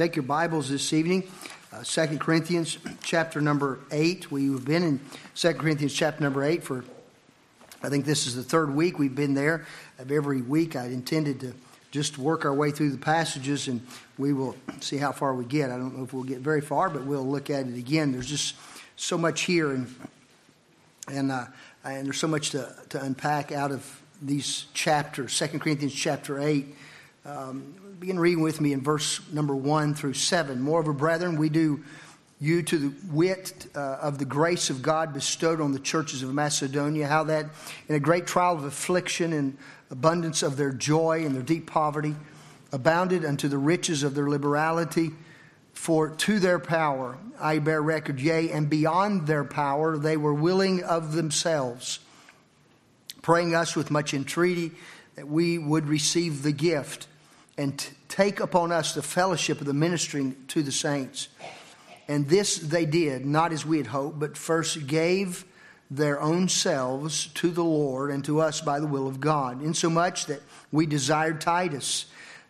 Take your Bibles this evening, uh, 2 Corinthians chapter number 8. We've been in 2 Corinthians chapter number 8 for, I think this is the third week we've been there. Of every week, I intended to just work our way through the passages and we will see how far we get. I don't know if we'll get very far, but we'll look at it again. There's just so much here and, and, uh, and there's so much to, to unpack out of these chapters. 2 Corinthians chapter 8. Um, begin reading with me in verse number 1 through 7. Moreover, brethren, we do you to the wit uh, of the grace of God bestowed on the churches of Macedonia, how that in a great trial of affliction and abundance of their joy and their deep poverty, abounded unto the riches of their liberality. For to their power I bear record, yea, and beyond their power they were willing of themselves praying us with much entreaty that we would receive the gift and t- take upon us the fellowship of the ministering to the saints. And this they did, not as we had hoped, but first gave their own selves to the Lord and to us by the will of God, insomuch that we desired Titus,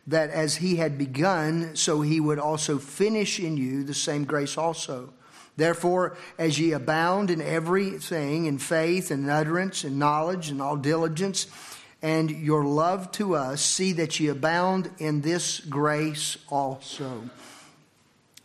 that as he had begun, so he would also finish in you the same grace also. Therefore, as ye abound in everything, in faith and utterance and knowledge and all diligence, and your love to us, see that ye abound in this grace also.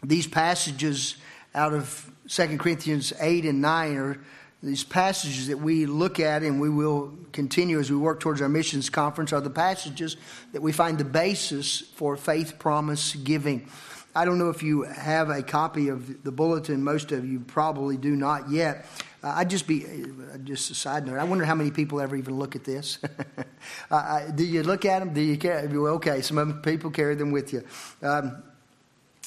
These passages out of 2 Corinthians 8 and 9 are these passages that we look at and we will continue as we work towards our missions conference are the passages that we find the basis for faith promise giving. I don't know if you have a copy of the bulletin. Most of you probably do not yet. Uh, I'd just be, uh, just a side note, I wonder how many people ever even look at this. uh, do you look at them? Do you care? Okay, some people carry them with you. Um,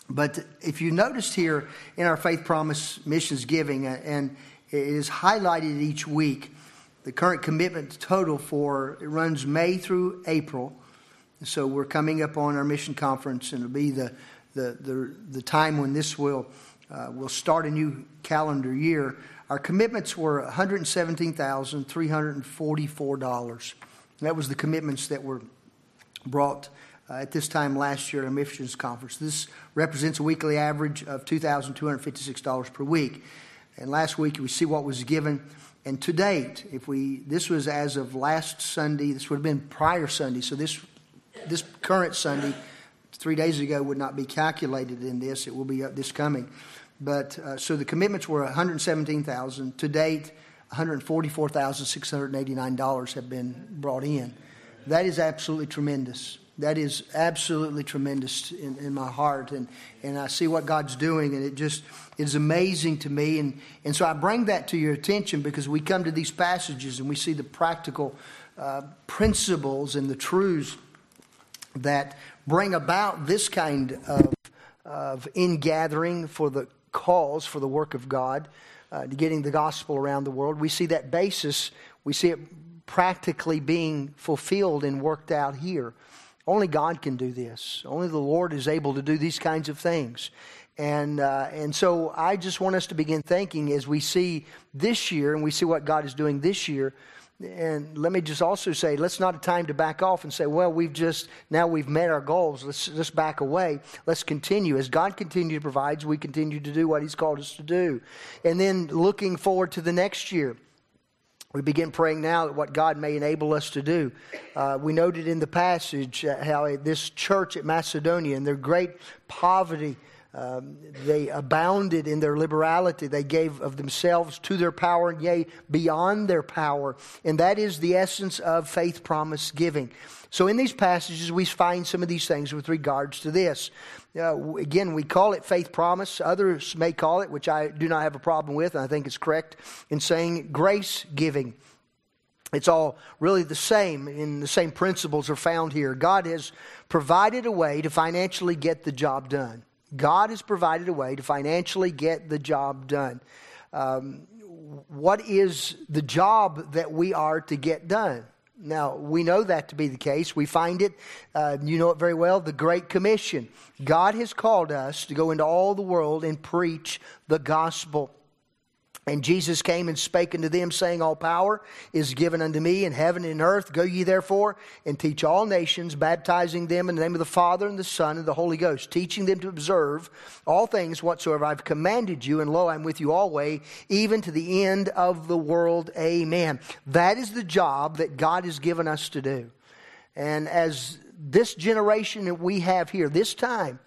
but if you noticed here in our Faith Promise Missions Giving, uh, and it is highlighted each week, the current commitment total for it runs May through April. So we're coming up on our mission conference, and it'll be the the, the, the time when this will, uh, will start a new calendar year, our commitments were $117,344. That was the commitments that were brought uh, at this time last year at a missions conference. This represents a weekly average of $2,256 per week. And last week we see what was given. And to date, if we this was as of last Sunday, this would have been prior Sunday. So this this current Sunday, three days ago would not be calculated in this. It will be up this coming. But uh, so the commitments were 117,000 to date. $144,689 have been brought in. That is absolutely tremendous. That is absolutely tremendous in, in, my heart. And, and I see what God's doing, and it just is amazing to me. And, and so I bring that to your attention because we come to these passages and we see the practical uh, principles and the truths that bring about this kind of, of ingathering for the cause for the work of God, uh, getting the gospel around the world. We see that basis, we see it practically being fulfilled and worked out here. Only God can do this. Only the Lord is able to do these kinds of things. And, uh, and so I just want us to begin thinking as we see this year and we see what God is doing this year and let me just also say, let's not a time to back off and say, well, we've just, now we've met our goals. Let's just back away. Let's continue. As God continues to provide, we continue to do what He's called us to do. And then looking forward to the next year. We begin praying now that what God may enable us to do. Uh, we noted in the passage how this church at Macedonia and their great poverty um, they abounded in their liberality. They gave of themselves to their power, yea, beyond their power. And that is the essence of faith promise giving. So, in these passages, we find some of these things with regards to this. Uh, again, we call it faith promise. Others may call it, which I do not have a problem with, and I think it's correct, in saying grace giving. It's all really the same, and the same principles are found here. God has provided a way to financially get the job done. God has provided a way to financially get the job done. Um, what is the job that we are to get done? Now, we know that to be the case. We find it, uh, you know it very well, the Great Commission. God has called us to go into all the world and preach the gospel. And Jesus came and spake unto them, saying, All power is given unto me in heaven and earth. Go ye therefore and teach all nations, baptizing them in the name of the Father and the Son and the Holy Ghost, teaching them to observe all things whatsoever I've commanded you. And lo, I'm with you always, even to the end of the world. Amen. That is the job that God has given us to do. And as this generation that we have here, this time,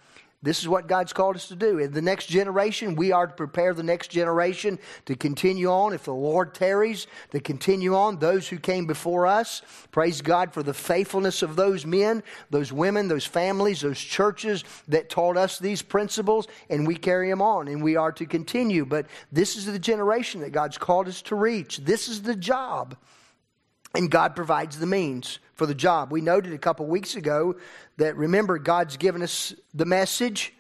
this is what God's called us to do. In the next generation, we are to prepare the next generation to continue on. If the Lord tarries, to continue on. Those who came before us, praise God for the faithfulness of those men, those women, those families, those churches that taught us these principles, and we carry them on, and we are to continue. But this is the generation that God's called us to reach. This is the job. And God provides the means for the job. We noted a couple weeks ago that remember, God's given us the message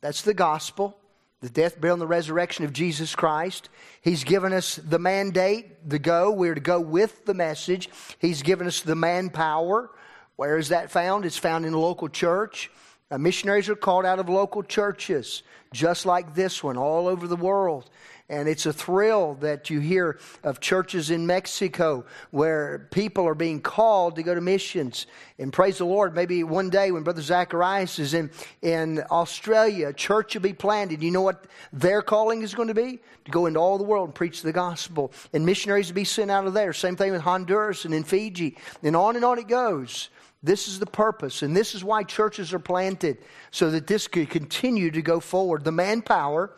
that's the gospel, the death, burial, and the resurrection of Jesus Christ. He's given us the mandate, the go. We're to go with the message. He's given us the manpower. Where is that found? It's found in a local church. Uh, missionaries are called out of local churches, just like this one, all over the world. And it's a thrill that you hear of churches in Mexico where people are being called to go to missions. And praise the Lord, maybe one day when Brother Zacharias is in, in Australia, a church will be planted. You know what their calling is going to be? To go into all the world and preach the gospel. And missionaries to be sent out of there. Same thing with Honduras and in Fiji. And on and on it goes. This is the purpose, and this is why churches are planted, so that this could continue to go forward. The manpower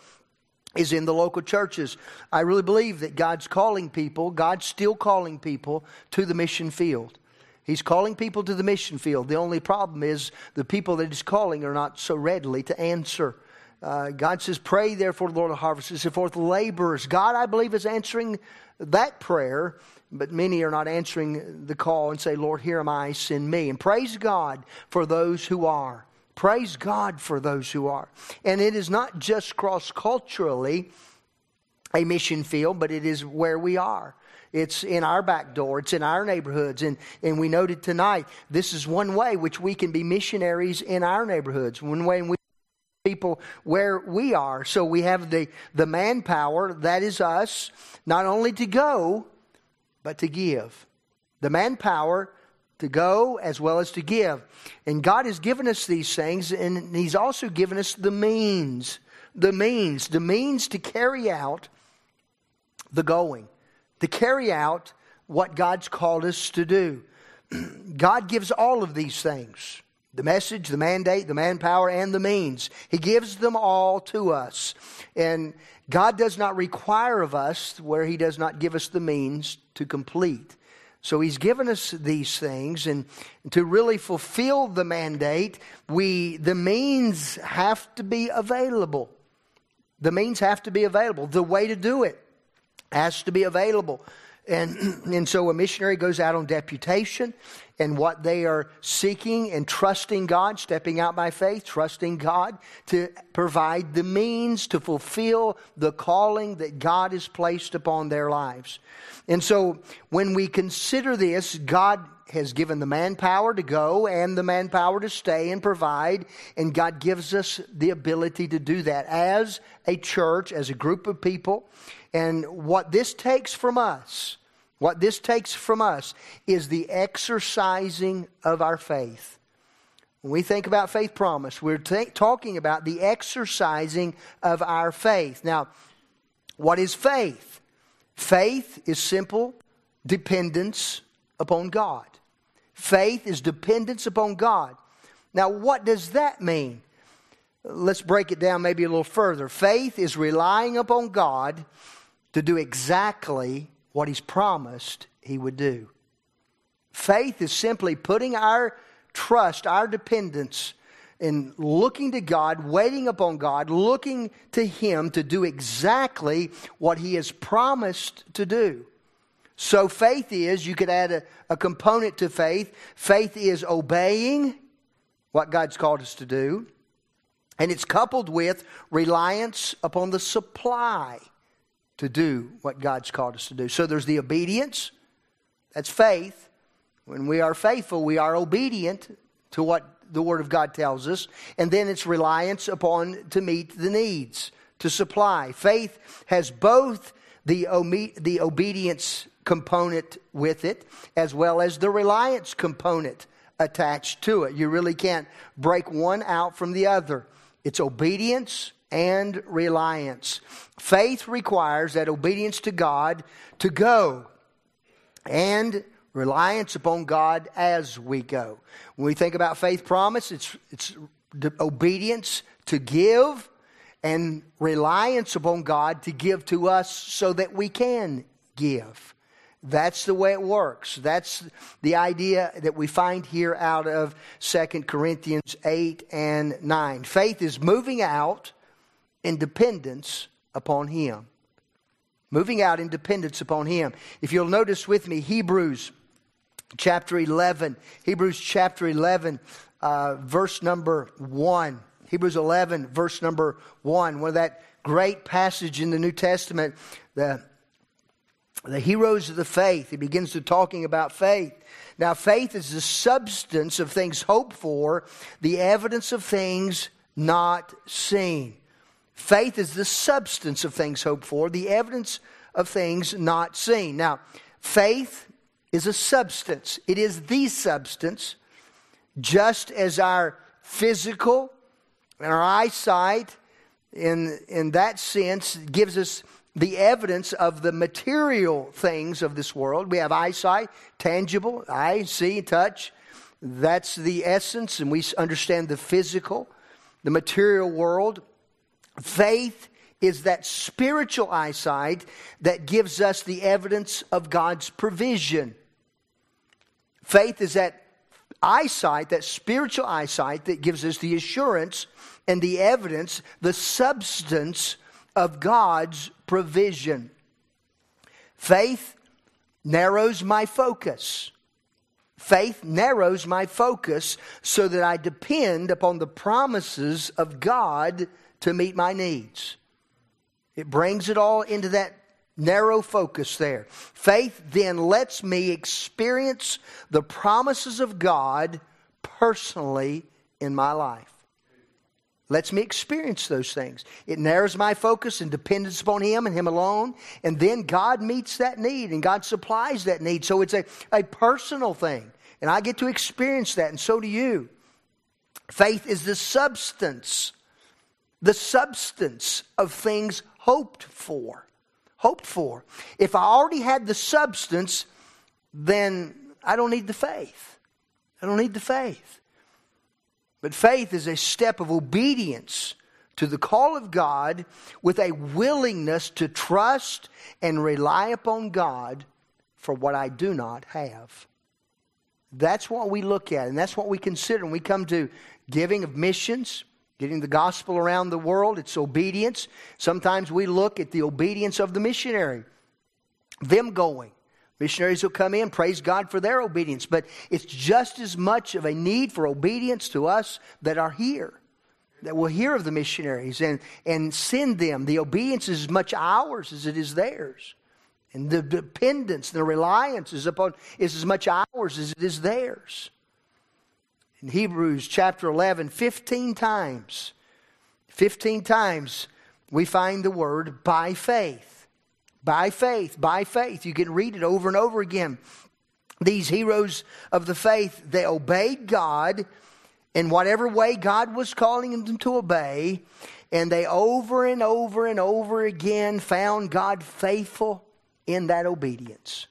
is in the local churches. I really believe that God's calling people, God's still calling people to the mission field. He's calling people to the mission field. The only problem is the people that He's calling are not so readily to answer. Uh, God says, Pray therefore, the Lord of harvest, is forth laborers. God, I believe, is answering that prayer, but many are not answering the call and say, Lord, here am I, send me. And praise God for those who are. Praise God for those who are. And it is not just cross culturally a mission field, but it is where we are. It's in our back door. It's in our neighborhoods. And, and we noted tonight, this is one way which we can be missionaries in our neighborhoods. One way in which people where we are. So we have the, the manpower, that is us, not only to go, but to give. The manpower to go as well as to give. And God has given us these things, and He's also given us the means. The means, the means to carry out the going, to carry out what God's called us to do. God gives all of these things the message, the mandate, the manpower, and the means. He gives them all to us. And God does not require of us where He does not give us the means to complete. So he's given us these things, and to really fulfill the mandate, we the means have to be available. The means have to be available. The way to do it has to be available. And, and so a missionary goes out on deputation, and what they are seeking and trusting God, stepping out by faith, trusting God to provide the means to fulfill the calling that God has placed upon their lives. And so when we consider this, God has given the manpower to go and the manpower to stay and provide, and God gives us the ability to do that as a church, as a group of people. And what this takes from us what this takes from us is the exercising of our faith. When we think about faith promise, we're t- talking about the exercising of our faith. Now, what is faith? Faith is simple dependence upon God. Faith is dependence upon God. Now, what does that mean? Let's break it down maybe a little further. Faith is relying upon God to do exactly what He's promised He would do. Faith is simply putting our trust, our dependence, in looking to God, waiting upon God, looking to Him to do exactly what He has promised to do. So, faith is, you could add a, a component to faith. Faith is obeying what God's called us to do, and it's coupled with reliance upon the supply to do what God's called us to do. So there's the obedience, that's faith. When we are faithful, we are obedient to what the Word of God tells us. And then it's reliance upon to meet the needs, to supply. Faith has both the, the obedience component with it, as well as the reliance component attached to it. You really can't break one out from the other. It's obedience and reliance. Faith requires that obedience to God to go and reliance upon God as we go. When we think about faith promise, it's, it's obedience to give and reliance upon God to give to us so that we can give. That's the way it works. That's the idea that we find here out of 2 Corinthians 8 and 9. Faith is moving out in dependence upon Him. Moving out in dependence upon Him. If you'll notice with me, Hebrews chapter 11, Hebrews chapter 11, uh, verse number 1. Hebrews 11, verse number 1. One of that great passage in the New Testament, the the heroes of the faith. He begins to talking about faith. Now, faith is the substance of things hoped for, the evidence of things not seen. Faith is the substance of things hoped for, the evidence of things not seen. Now, faith is a substance, it is the substance, just as our physical and our eyesight, in, in that sense, gives us the evidence of the material things of this world. We have eyesight, tangible, eye, see, touch. That's the essence, and we understand the physical, the material world. Faith is that spiritual eyesight that gives us the evidence of God's provision. Faith is that eyesight, that spiritual eyesight that gives us the assurance and the evidence, the substance of God's provision. Faith narrows my focus. Faith narrows my focus so that I depend upon the promises of God to meet my needs. It brings it all into that narrow focus there. Faith then lets me experience the promises of God personally in my life lets me experience those things. It narrows my focus and dependence upon Him and Him alone. And then God meets that need and God supplies that need. So it's a, a personal thing. And I get to experience that, and so do you. Faith is the substance, the substance of things hoped for. Hoped for. If I already had the substance, then I don't need the faith. I don't need the faith. But faith is a step of obedience to the call of God with a willingness to trust and rely upon God for what I do not have. That's what we look at, and that's what we consider when we come to giving of missions, getting the gospel around the world. It's obedience. Sometimes we look at the obedience of the missionary, them going. Missionaries will come in, praise God for their obedience, but it's just as much of a need for obedience to us that are here, that will hear of the missionaries and, and send them. The obedience is as much ours as it is theirs. And the dependence, the reliance is upon is as much ours as it is theirs. In Hebrews chapter 11, 15 times, 15 times we find the word by faith. By faith, by faith. You can read it over and over again. These heroes of the faith, they obeyed God in whatever way God was calling them to obey, and they over and over and over again found God faithful in that obedience.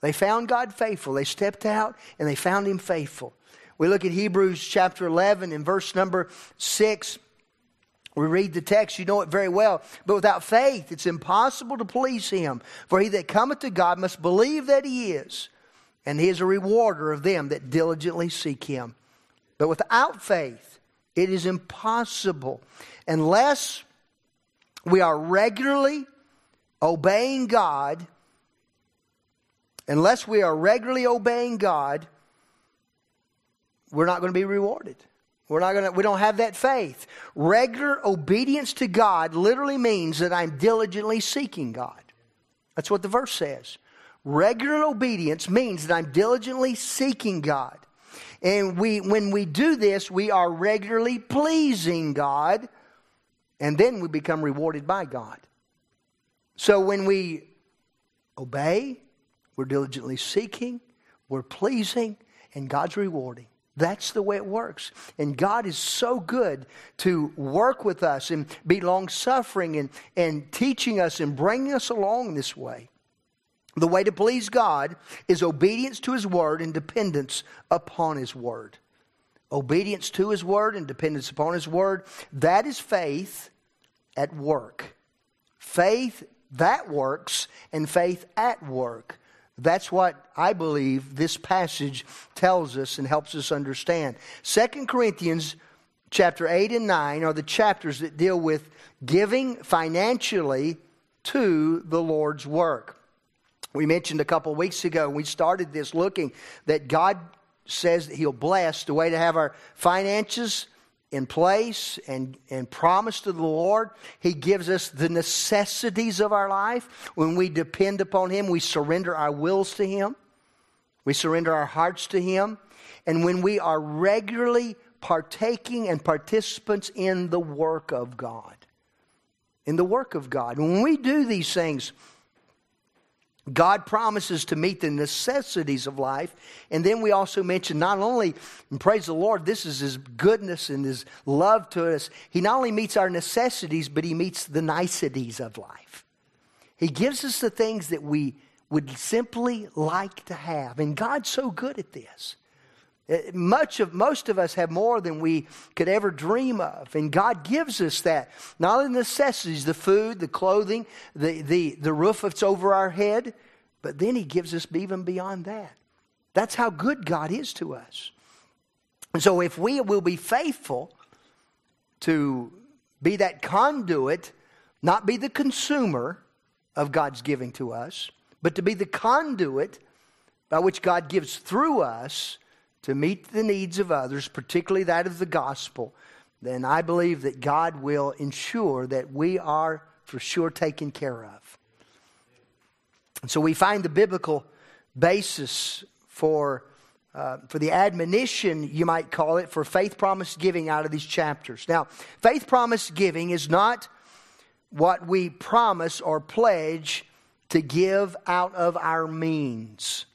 They found God faithful. They stepped out and they found Him faithful. We look at Hebrews chapter 11 and verse number 6. We read the text, you know it very well. But without faith, it's impossible to please him. For he that cometh to God must believe that he is, and he is a rewarder of them that diligently seek him. But without faith, it is impossible unless we are regularly obeying God. Unless we are regularly obeying God, we're not going to be rewarded. We're not gonna, we don't have that faith. Regular obedience to God literally means that I'm diligently seeking God. That's what the verse says. Regular obedience means that I'm diligently seeking God. And we, when we do this, we are regularly pleasing God, and then we become rewarded by God. So when we obey, we're diligently seeking, we're pleasing, and God's rewarding. That's the way it works. And God is so good to work with us and be long suffering and, and teaching us and bringing us along this way. The way to please God is obedience to His word and dependence upon His word. Obedience to His word and dependence upon His word. That is faith at work. Faith that works and faith at work. That's what I believe this passage tells us and helps us understand. Second Corinthians chapter 8 and 9 are the chapters that deal with giving financially to the Lord's work. We mentioned a couple weeks ago, we started this looking that God says that He'll bless the way to have our finances in place and, and promise to the Lord. He gives us the necessities of our life. When we depend upon Him, we surrender our wills to Him, we surrender our hearts to Him. And when we are regularly partaking and participants in the work of God, in the work of God, when we do these things, God promises to meet the necessities of life. And then we also mention not only, and praise the Lord, this is His goodness and His love to us. He not only meets our necessities, but He meets the niceties of life. He gives us the things that we would simply like to have. And God's so good at this. Uh, much of most of us have more than we could ever dream of, and God gives us that. Not the necessities, the food, the clothing, the, the, the roof that's over our head, but then He gives us even beyond that. That's how good God is to us. And so, if we will be faithful to be that conduit, not be the consumer of God's giving to us, but to be the conduit by which God gives through us to meet the needs of others, particularly that of the gospel, then I believe that God will ensure that we are for sure taken care of. And so we find the biblical basis for, uh, for the admonition, you might call it, for faith promise giving out of these chapters. Now, faith promise giving is not what we promise or pledge to give out of our means.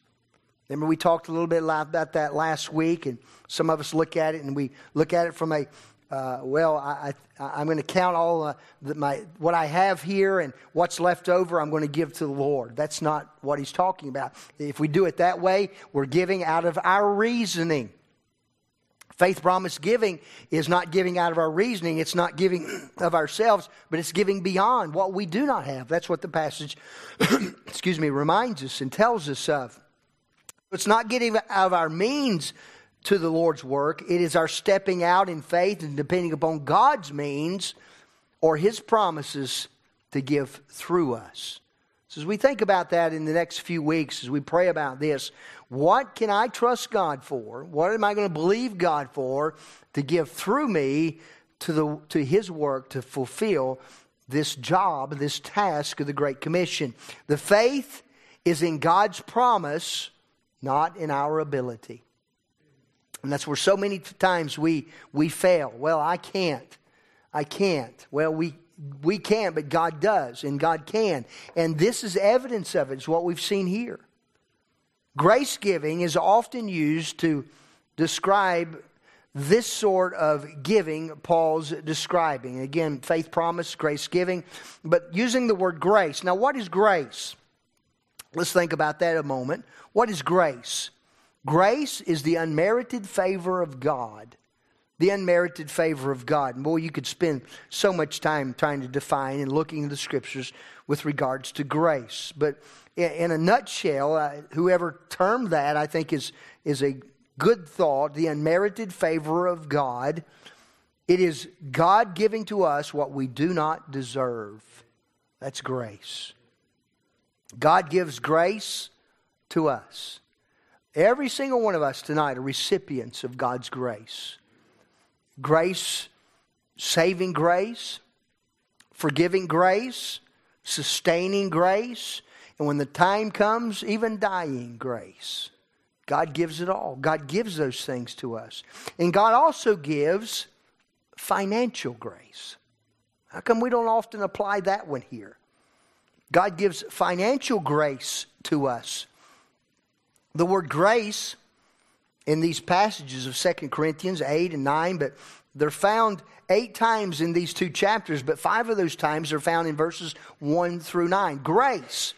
Remember, we talked a little bit about that last week, and some of us look at it and we look at it from a uh, well, I, am going to count all uh, the, my what I have here and what's left over. I'm going to give to the Lord. That's not what he's talking about. If we do it that way, we're giving out of our reasoning. Faith promise giving is not giving out of our reasoning. It's not giving of ourselves, but it's giving beyond what we do not have. That's what the passage, excuse me, reminds us and tells us of. It's not getting out of our means to the Lord's work, it is our stepping out in faith and depending upon God's means or His promises to give through us. So, as we think about that in the next few weeks, as we pray about this, what can I trust God for? What am I going to believe God for to give through me to, the, to His work to fulfill this job, this task of the Great Commission? The faith is in God's promise not in our ability. And that's where so many times we, we fail. Well, I can't. I can't. Well, we, we can't, but God does, and God can. And this is evidence of it, it's what we've seen here. Grace giving is often used to describe this sort of giving Paul's describing. Again, faith promise, grace giving, but using the word grace. Now, what is grace? Let's think about that a moment. What is grace? Grace is the unmerited favor of God. The unmerited favor of God. And boy, you could spend so much time trying to define and looking at the scriptures with regards to grace. But in a nutshell, uh, whoever termed that, I think, is, is a good thought. The unmerited favor of God. It is God giving to us what we do not deserve. That's grace. God gives grace to us. Every single one of us tonight are recipients of God's grace. Grace, saving grace, forgiving grace, sustaining grace, and when the time comes, even dying grace. God gives it all. God gives those things to us. And God also gives financial grace. How come we don't often apply that one here? God gives financial grace to us. The word grace in these passages of 2 Corinthians 8 and 9, but they're found eight times in these two chapters, but five of those times are found in verses 1 through 9. Grace,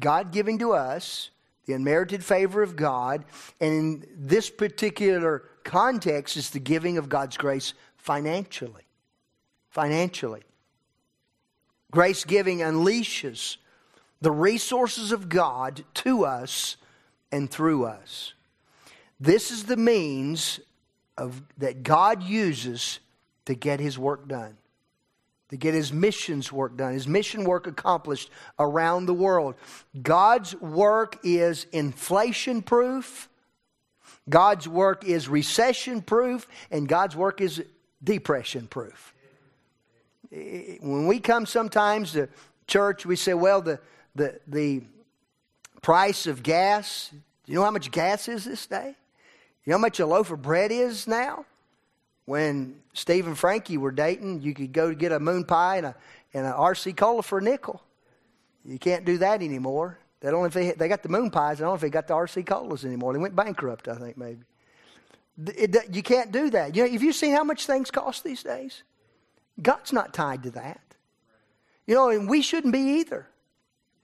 God giving to us the unmerited favor of God, and in this particular context is the giving of God's grace financially. Financially. Grace giving unleashes the resources of God to us and through us. This is the means of, that God uses to get his work done, to get his missions work done, his mission work accomplished around the world. God's work is inflation proof, God's work is recession proof, and God's work is depression proof. When we come sometimes to church, we say, well, the, the, the price of gas, do you know how much gas is this day? You know how much a loaf of bread is now? When Steve and Frankie were dating, you could go get a moon pie and a and a RC cola for a nickel. You can't do that anymore. They don't if they they got the moon pies. I don't know if they got the RC colas anymore. They went bankrupt, I think maybe. It, it, you can't do that. You know, have you seen how much things cost these days? God's not tied to that. You know, and we shouldn't be either.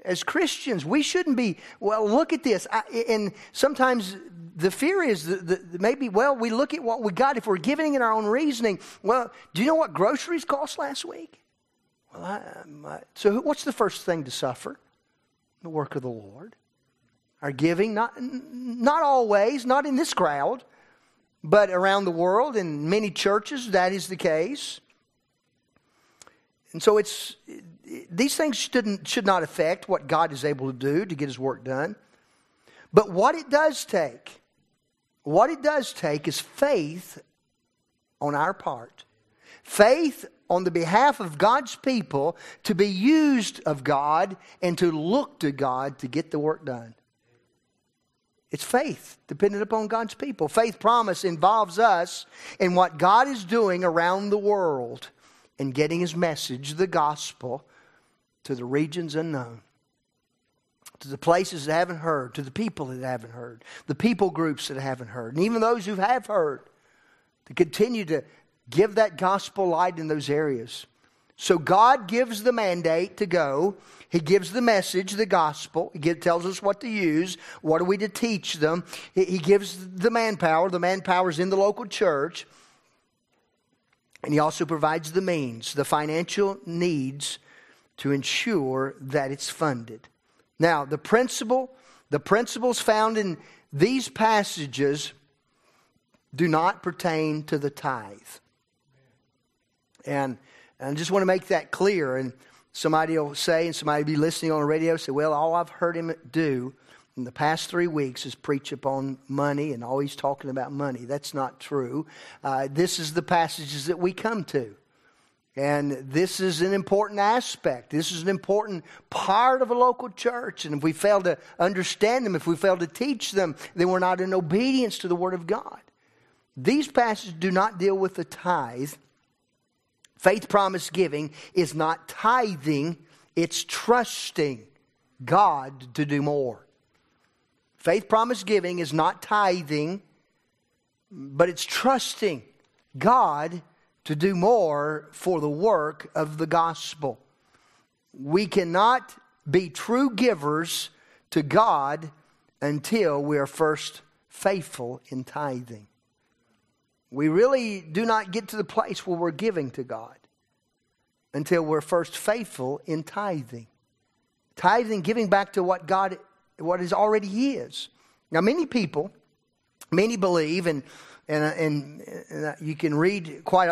As Christians, we shouldn't be. Well, look at this. I, and sometimes the fear is that, maybe, well, we look at what we got. If we're giving in our own reasoning, well, do you know what groceries cost last week? Well, I, um, I, so what's the first thing to suffer? The work of the Lord. Our giving, not, not always, not in this crowd, but around the world, in many churches, that is the case. And so it's, these things shouldn't, should not affect what God is able to do to get his work done. But what it does take what it does take is faith on our part. Faith on the behalf of God's people to be used of God and to look to God to get the work done. It's faith dependent upon God's people. Faith promise involves us in what God is doing around the world and getting his message, the gospel, to the regions unknown to the places that haven't heard, to the people that haven't heard, the people groups that haven't heard, and even those who have heard, to continue to give that gospel light in those areas. So God gives the mandate to go. He gives the message, the gospel. He tells us what to use. What are we to teach them? He gives the manpower. The manpower is in the local church. And he also provides the means, the financial needs to ensure that it's funded. Now, the principle, the principles found in these passages do not pertain to the tithe. And, and I just want to make that clear. And somebody will say, and somebody will be listening on the radio, say, well, all I've heard him do in the past three weeks is preach upon money and always talking about money. That's not true. Uh, this is the passages that we come to. And this is an important aspect. This is an important part of a local church. And if we fail to understand them, if we fail to teach them, then we're not in obedience to the Word of God. These passages do not deal with the tithe. Faith promise giving is not tithing, it's trusting God to do more. Faith promise giving is not tithing, but it's trusting God to do more for the work of the gospel. We cannot be true givers to God until we are first faithful in tithing. We really do not get to the place where we're giving to God until we're first faithful in tithing. Tithing, giving back to what God, what is already His. Now, many people, many believe, and and, and, and uh, you can read quite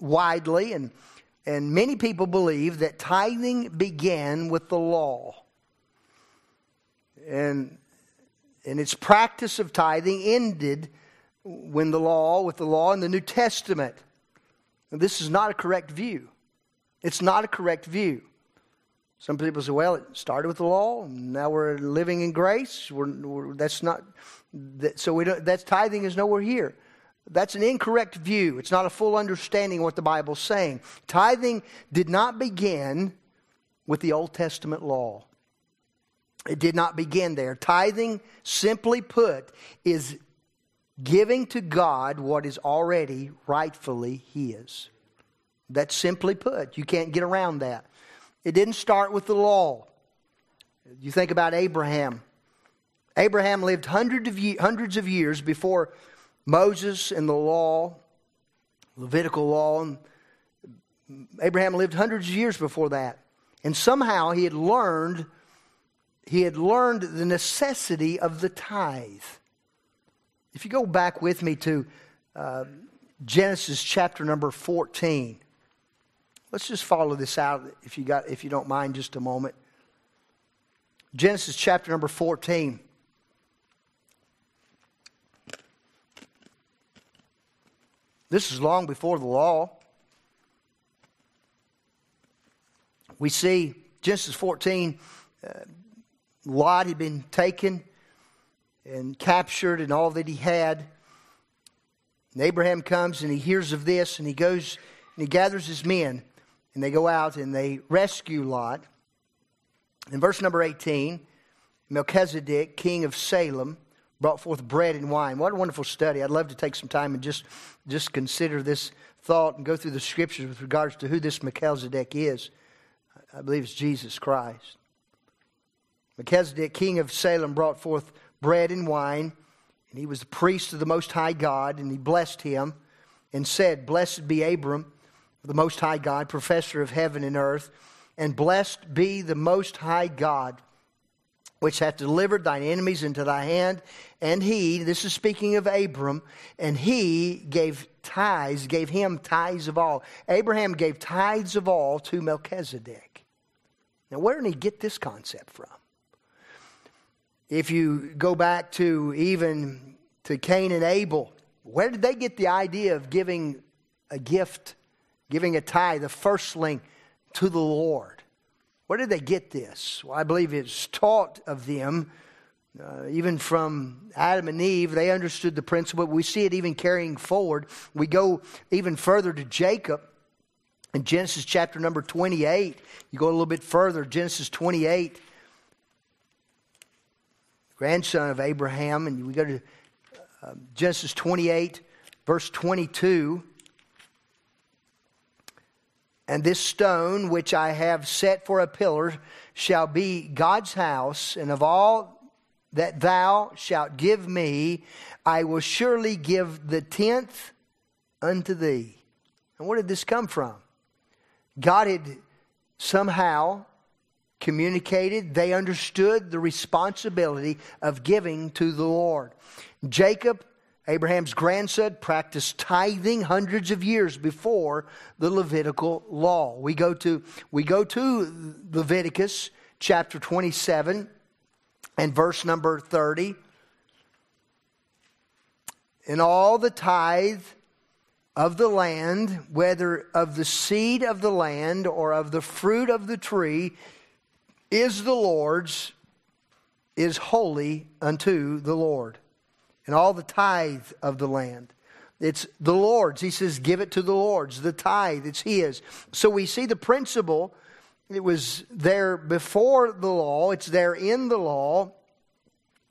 widely, and, and many people believe that tithing began with the law. And, and its practice of tithing ended when the law, with the law in the New Testament. This is not a correct view. It's not a correct view. Some people say, well, it started with the law, now we're living in grace. We're, we're, that's not, that, so we don't, that's tithing is nowhere here. That's an incorrect view. It's not a full understanding of what the Bible's saying. Tithing did not begin with the Old Testament law. It did not begin there. Tithing, simply put, is giving to God what is already rightfully His. That's simply put. You can't get around that. It didn't start with the law. You think about Abraham. Abraham lived hundreds of, hundreds of years before Moses and the law, Levitical law. And Abraham lived hundreds of years before that. And somehow he had learned he had learned the necessity of the tithe. If you go back with me to uh, Genesis chapter number 14, let's just follow this out if you, got, if you don't mind just a moment. Genesis chapter number 14. This is long before the law. We see Genesis 14, uh, Lot had been taken and captured and all that he had. And Abraham comes and he hears of this and he goes and he gathers his men and they go out and they rescue Lot. In verse number 18, Melchizedek, king of Salem, brought forth bread and wine. What a wonderful study. I'd love to take some time and just, just consider this thought and go through the scriptures with regards to who this Melchizedek is. I believe it's Jesus Christ. Melchizedek, king of Salem, brought forth bread and wine, and he was the priest of the Most High God, and he blessed him and said, Blessed be Abram, the Most High God, professor of heaven and earth, and blessed be the Most High God, which hath delivered thine enemies into thy hand. And he, this is speaking of Abram, and he gave tithes, gave him tithes of all. Abraham gave tithes of all to Melchizedek. Now, where did he get this concept from? If you go back to even to Cain and Abel, where did they get the idea of giving a gift, giving a tithe, the firstling to the Lord? Where did they get this? Well, I believe it's taught of them. Uh, even from Adam and Eve, they understood the principle. We see it even carrying forward. We go even further to Jacob in Genesis chapter number 28. You go a little bit further, Genesis 28 grandson of Abraham. And we go to uh, Genesis 28, verse 22. And this stone which I have set for a pillar shall be God's house, and of all that thou shalt give me, I will surely give the tenth unto thee. And where did this come from? God had somehow communicated, they understood the responsibility of giving to the Lord. Jacob, Abraham's grandson, practiced tithing hundreds of years before the Levitical law. We go to, we go to Leviticus chapter 27 and verse number 30. And all the tithe of the land, whether of the seed of the land or of the fruit of the tree, is the Lord's, is holy unto the Lord. And all the tithe of the land. It's the Lord's. He says, give it to the Lord's. The tithe, it's His. So we see the principle. It was there before the law, it's there in the law,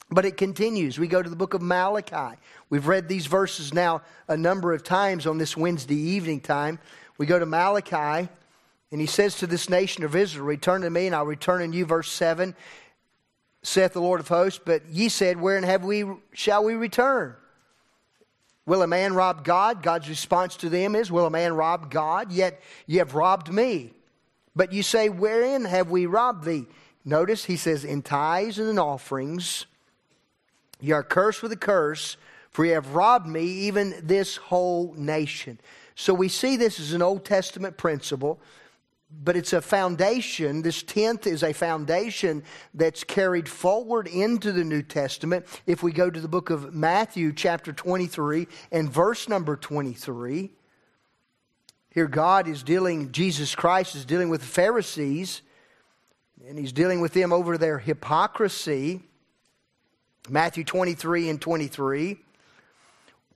but it continues. We go to the book of Malachi. We've read these verses now a number of times on this Wednesday evening time. We go to Malachi and he says to this nation of Israel, Return to me, and I'll return unto you. Verse 7 saith the Lord of hosts, But ye said, Wherein have we shall we return? Will a man rob God? God's response to them is, Will a man rob God? Yet ye have robbed me. But you say, Wherein have we robbed thee? Notice he says, In tithes and in offerings, ye are cursed with a curse, for ye have robbed me, even this whole nation. So we see this as an Old Testament principle but it's a foundation. This tenth is a foundation that's carried forward into the New Testament. If we go to the book of Matthew, chapter 23, and verse number 23, here God is dealing, Jesus Christ is dealing with the Pharisees, and he's dealing with them over their hypocrisy. Matthew 23 and 23.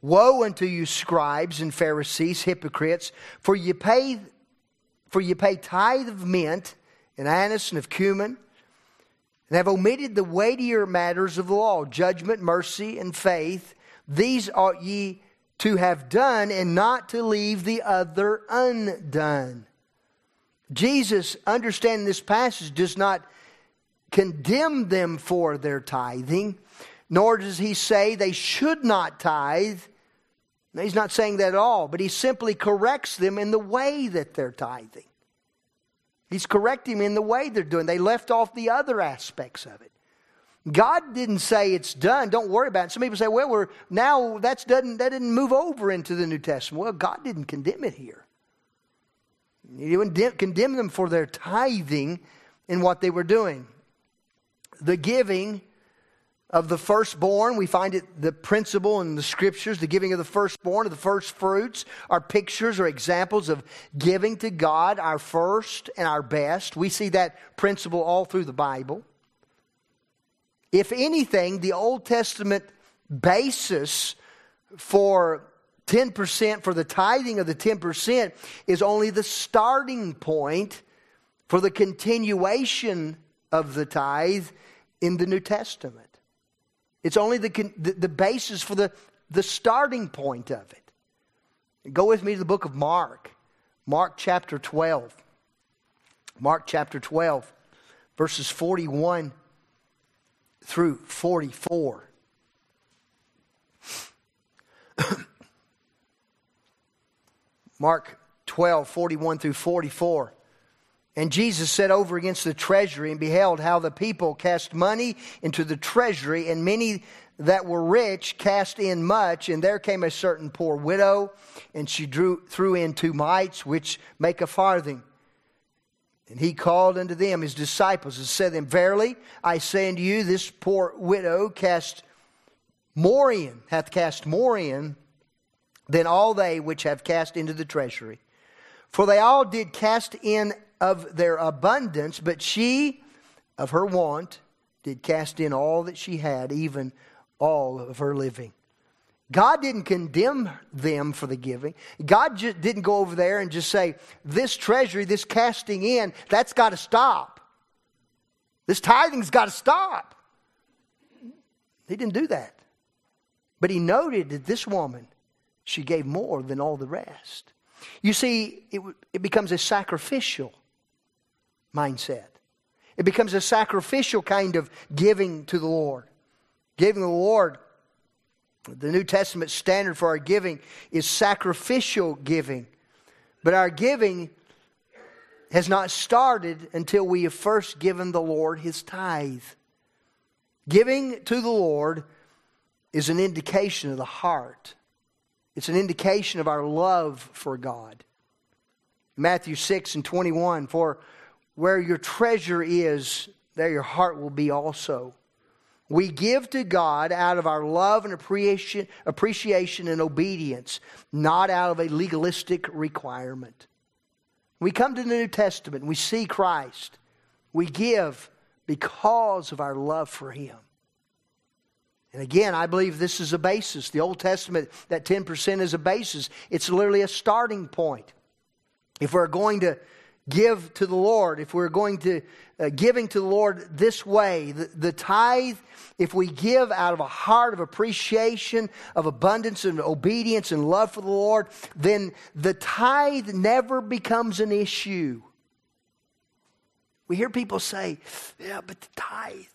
Woe unto you, scribes and Pharisees, hypocrites, for you pay for you pay tithe of mint and anise and of cumin, and have omitted the weightier matters of the law judgment, mercy, and faith. These ought ye to have done, and not to leave the other undone. Jesus, understanding this passage, does not condemn them for their tithing, nor does he say they should not tithe. He's not saying that at all, but he simply corrects them in the way that they're tithing. He's correcting them in the way they're doing. They left off the other aspects of it. God didn't say it's done. Don't worry about it. Some people say, well, we're now that's doesn't that didn't move over into the New Testament. Well, God didn't condemn it here. He didn't condemn them for their tithing and what they were doing. The giving of the firstborn. We find it the principle in the scriptures, the giving of the firstborn, of the first fruits, are pictures or examples of giving to God our first and our best. We see that principle all through the Bible. If anything, the Old Testament basis for 10% for the tithing of the 10% is only the starting point for the continuation of the tithe in the New Testament. It's only the, the, the basis for the, the starting point of it. Go with me to the book of Mark, Mark chapter 12. Mark chapter 12, verses 41 through 44. Mark 12, 41 through 44. And Jesus sat over against the treasury and beheld how the people cast money into the treasury, and many that were rich cast in much. And there came a certain poor widow, and she drew, threw in two mites, which make a farthing. And he called unto them his disciples and said to them, Verily, I say unto you, this poor widow cast more in, hath cast more in than all they which have cast into the treasury. For they all did cast in of their abundance, but she of her want did cast in all that she had, even all of her living. God didn't condemn them for the giving. God just didn't go over there and just say, This treasury, this casting in, that's got to stop. This tithing's got to stop. He didn't do that. But he noted that this woman, she gave more than all the rest. You see, it, it becomes a sacrificial mindset. It becomes a sacrificial kind of giving to the Lord. Giving the Lord, the New Testament standard for our giving is sacrificial giving. But our giving has not started until we have first given the Lord his tithe. Giving to the Lord is an indication of the heart. It's an indication of our love for God. Matthew 6 and 21 For where your treasure is, there your heart will be also. We give to God out of our love and appreciation, appreciation and obedience, not out of a legalistic requirement. We come to the New Testament we see Christ. We give because of our love for Him. And again, I believe this is a basis. The Old Testament, that 10% is a basis. It's literally a starting point. If we're going to give to the Lord, if we're going to uh, giving to the Lord this way, the, the tithe, if we give out of a heart of appreciation, of abundance and obedience and love for the Lord, then the tithe never becomes an issue. We hear people say, yeah, but the tithe.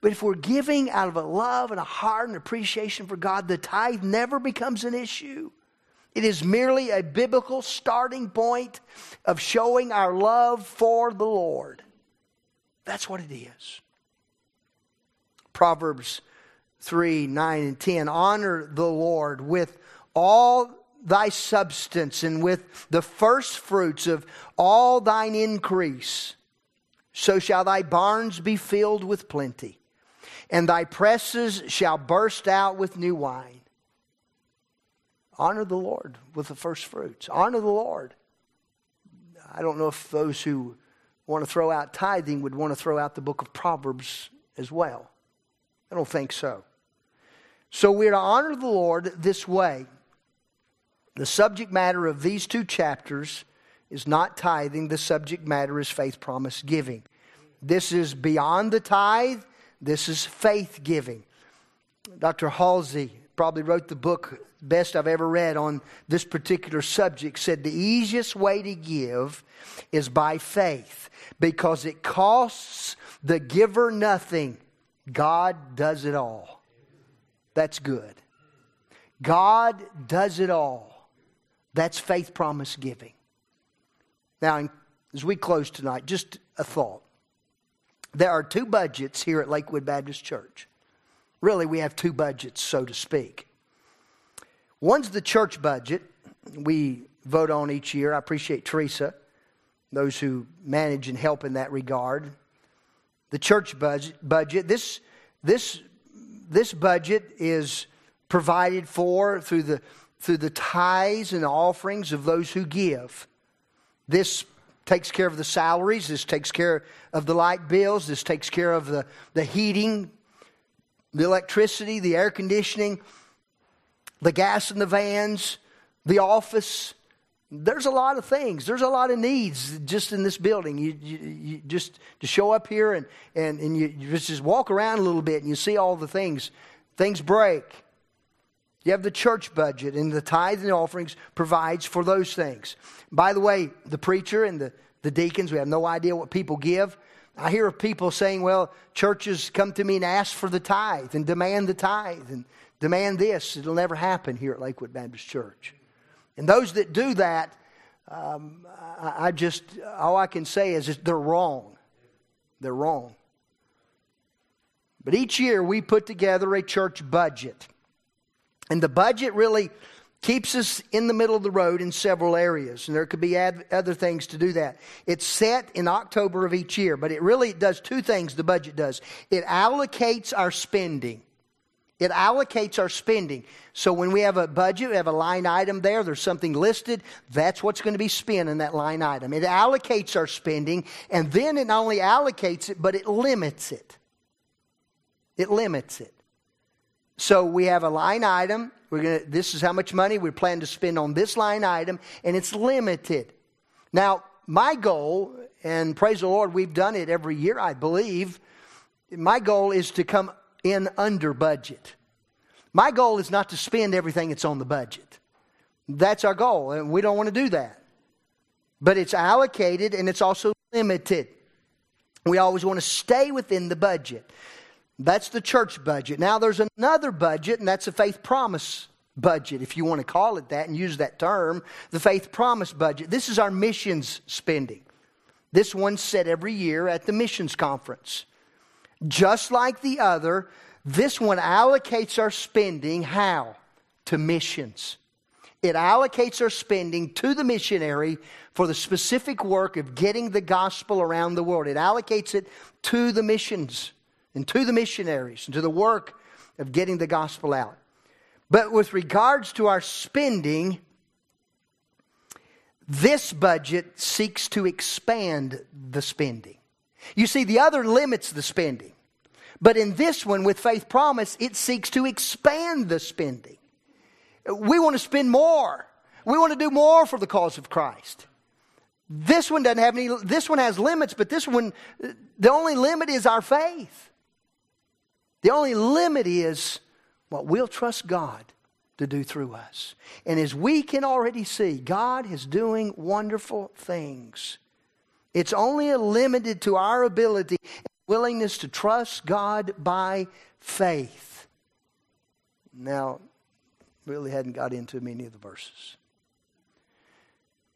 But if we're giving out of a love and a heart and appreciation for God, the tithe never becomes an issue. It is merely a biblical starting point of showing our love for the Lord. That's what it is. Proverbs 3 9 and 10. Honor the Lord with all thy substance and with the first fruits of all thine increase. So shall thy barns be filled with plenty, and thy presses shall burst out with new wine. Honor the Lord with the first fruits. Honor the Lord. I don't know if those who want to throw out tithing would want to throw out the book of Proverbs as well. I don't think so. So we're to honor the Lord this way. The subject matter of these two chapters is not tithing, the subject matter is faith promise giving. This is beyond the tithe, this is faith giving. Dr. Halsey probably wrote the book best I've ever read on this particular subject said the easiest way to give is by faith because it costs the giver nothing. God does it all. That's good. God does it all. That's faith promise giving. Now, as we close tonight, just a thought. There are two budgets here at Lakewood Baptist Church. Really, we have two budgets, so to speak. One's the church budget we vote on each year. I appreciate Teresa, those who manage and help in that regard. The church budget, budget this, this, this budget is provided for through the, through the tithes and offerings of those who give. This takes care of the salaries, this takes care of the light bills, this takes care of the, the heating, the electricity, the air conditioning the gas in the vans, the office. There's a lot of things. There's a lot of needs just in this building. You, you, you just to show up here and, and, and you, just walk around a little bit and you see all the things. Things break. You have the church budget, and the tithe and offerings provides for those things. By the way, the preacher and the, the deacons, we have no idea what people give. I hear of people saying, well, churches come to me and ask for the tithe and demand the tithe. And demand this. It'll never happen here at Lakewood Baptist Church. And those that do that, um, I, I just, all I can say is they're wrong. They're wrong. But each year we put together a church budget. And the budget really keeps us in the middle of the road in several areas. And there could be ad- other things to do that. It's set in October of each year, but it really does two things the budget does it allocates our spending. It allocates our spending. So when we have a budget, we have a line item there, there's something listed, that's what's going to be spent in that line item. It allocates our spending, and then it not only allocates it, but it limits it. It limits it. So we have a line item. We're gonna, this is how much money we plan to spend on this line item, and it's limited. Now, my goal, and praise the Lord, we've done it every year, I believe. My goal is to come in under budget. My goal is not to spend everything that's on the budget. That's our goal, and we don't want to do that. But it's allocated and it's also limited. We always want to stay within the budget. That's the church budget. Now there's another budget, and that's a faith promise budget, if you want to call it that and use that term, the faith promise budget. This is our missions spending. This one's set every year at the missions conference. Just like the other, this one allocates our spending how? To missions. It allocates our spending to the missionary for the specific work of getting the gospel around the world. It allocates it to the missions and to the missionaries and to the work of getting the gospel out. But with regards to our spending, this budget seeks to expand the spending. You see, the other limits the spending. But in this one, with faith promise, it seeks to expand the spending. We want to spend more. We want to do more for the cause of Christ. This one doesn't have any, this one has limits, but this one, the only limit is our faith. The only limit is what we'll trust God to do through us. And as we can already see, God is doing wonderful things. It's only limited to our ability and willingness to trust God by faith. Now, really hadn't got into many of the verses.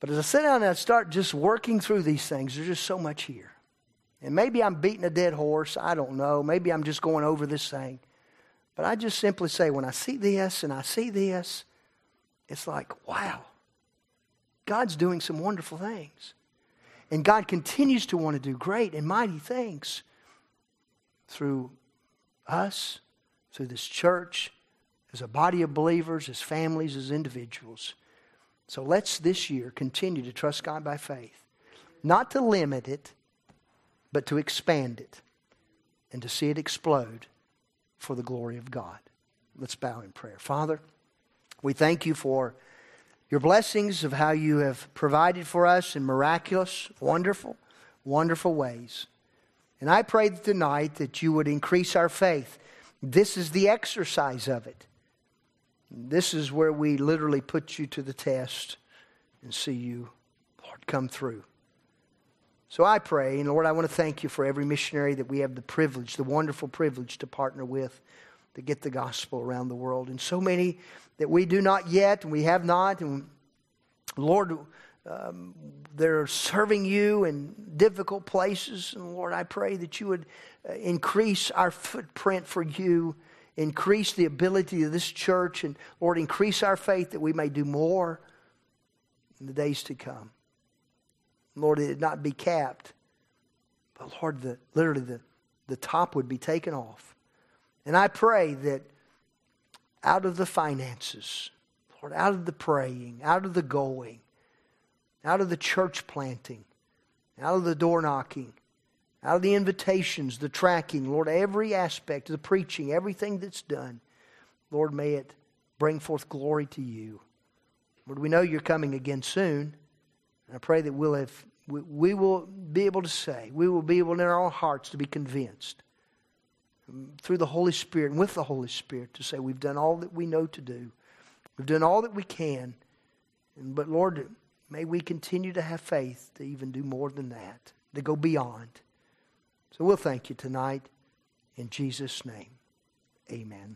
But as I sit down and I start just working through these things, there's just so much here. And maybe I'm beating a dead horse. I don't know. Maybe I'm just going over this thing. But I just simply say, when I see this and I see this, it's like, wow, God's doing some wonderful things. And God continues to want to do great and mighty things through us, through this church, as a body of believers, as families, as individuals. So let's this year continue to trust God by faith, not to limit it, but to expand it and to see it explode for the glory of God. Let's bow in prayer. Father, we thank you for your blessings of how you have provided for us in miraculous, wonderful, wonderful ways. And I pray tonight that you would increase our faith. This is the exercise of it. This is where we literally put you to the test and see you, Lord, come through. So I pray, and Lord, I want to thank you for every missionary that we have the privilege, the wonderful privilege to partner with to get the gospel around the world. And so many that we do not yet, and we have not. And Lord, um, they're serving you in difficult places. And Lord, I pray that you would uh, increase our footprint for you, increase the ability of this church, and Lord, increase our faith that we may do more in the days to come. Lord, it not be capped, but Lord, the, literally the, the top would be taken off. And I pray that out of the finances, Lord, out of the praying, out of the going, out of the church planting, out of the door knocking, out of the invitations, the tracting, Lord, every aspect of the preaching, everything that's done, Lord, may it bring forth glory to you. Lord, we know you're coming again soon. I pray that we'll have, we, we will be able to say, we will be able in our hearts to be convinced through the Holy Spirit and with the Holy Spirit to say, We've done all that we know to do. We've done all that we can. But Lord, may we continue to have faith to even do more than that, to go beyond. So we'll thank you tonight. In Jesus' name, amen.